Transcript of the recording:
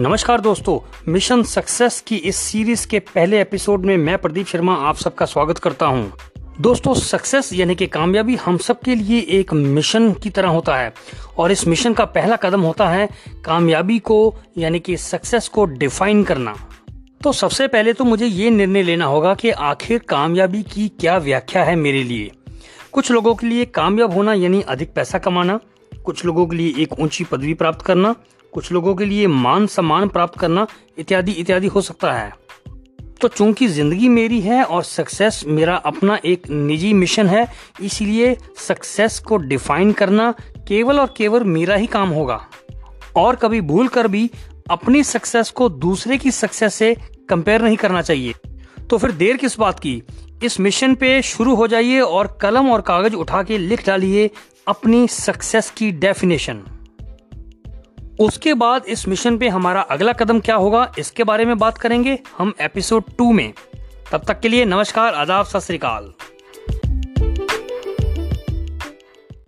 नमस्कार दोस्तों, mission success की इस सीरीज़ के पहले एपिसोड में मैं प्रदीप शर्मा आप सबका स्वागत करता हूँ। दोस्तों, सक्सेस यानी कि कामयाबी हम सब के लिए एक मिशन की तरह होता है। और इस मिशन का पहला कदम होता है कामयाबी को, यानी कि सक्सेस को डिफाइन करना। तो सबसे पहले तो मुझे ये निर्णय लेना होगा कि आखिर कामयाबी की क्या व्याख्या है मेरे लिए। कुछ लोगों के लिए कामयाब होना यानी अधिक पैसा कमाना कुछ लोगों के लिए एक ऊँची पदवी प्राप्त करना, कुछ लोगों के लिए मान सम्मान प्राप्त करना इत्यादि इत्यादि हो सकता है। तो चूँकि ज़िंदगी मेरी है और सक्सेस मेरा अपना एक निजी मिशन है, इसलिए सक्सेस को डिफाइन करना केवल और केवल मेरा ही काम होगा। और कभी भूल कर भी अपनी सक्सेस को दूसरे की सक्सेस से कंपेयर नहीं करना चाहिए। तो फिर देर किस बात की? इस मिशन पे शुरू हो जाइए और कलम और कागज़ उठा के लिख डालिए अपनी सक्सेस की डेफिनेशन उसके बाद इस मिशन पे हमारा अगला कदम क्या होगा, इसके बारे में बात करेंगे हम एपिसोड टू में। तब तक के लिए नमस्कार, आदाब, सत श्रीकाल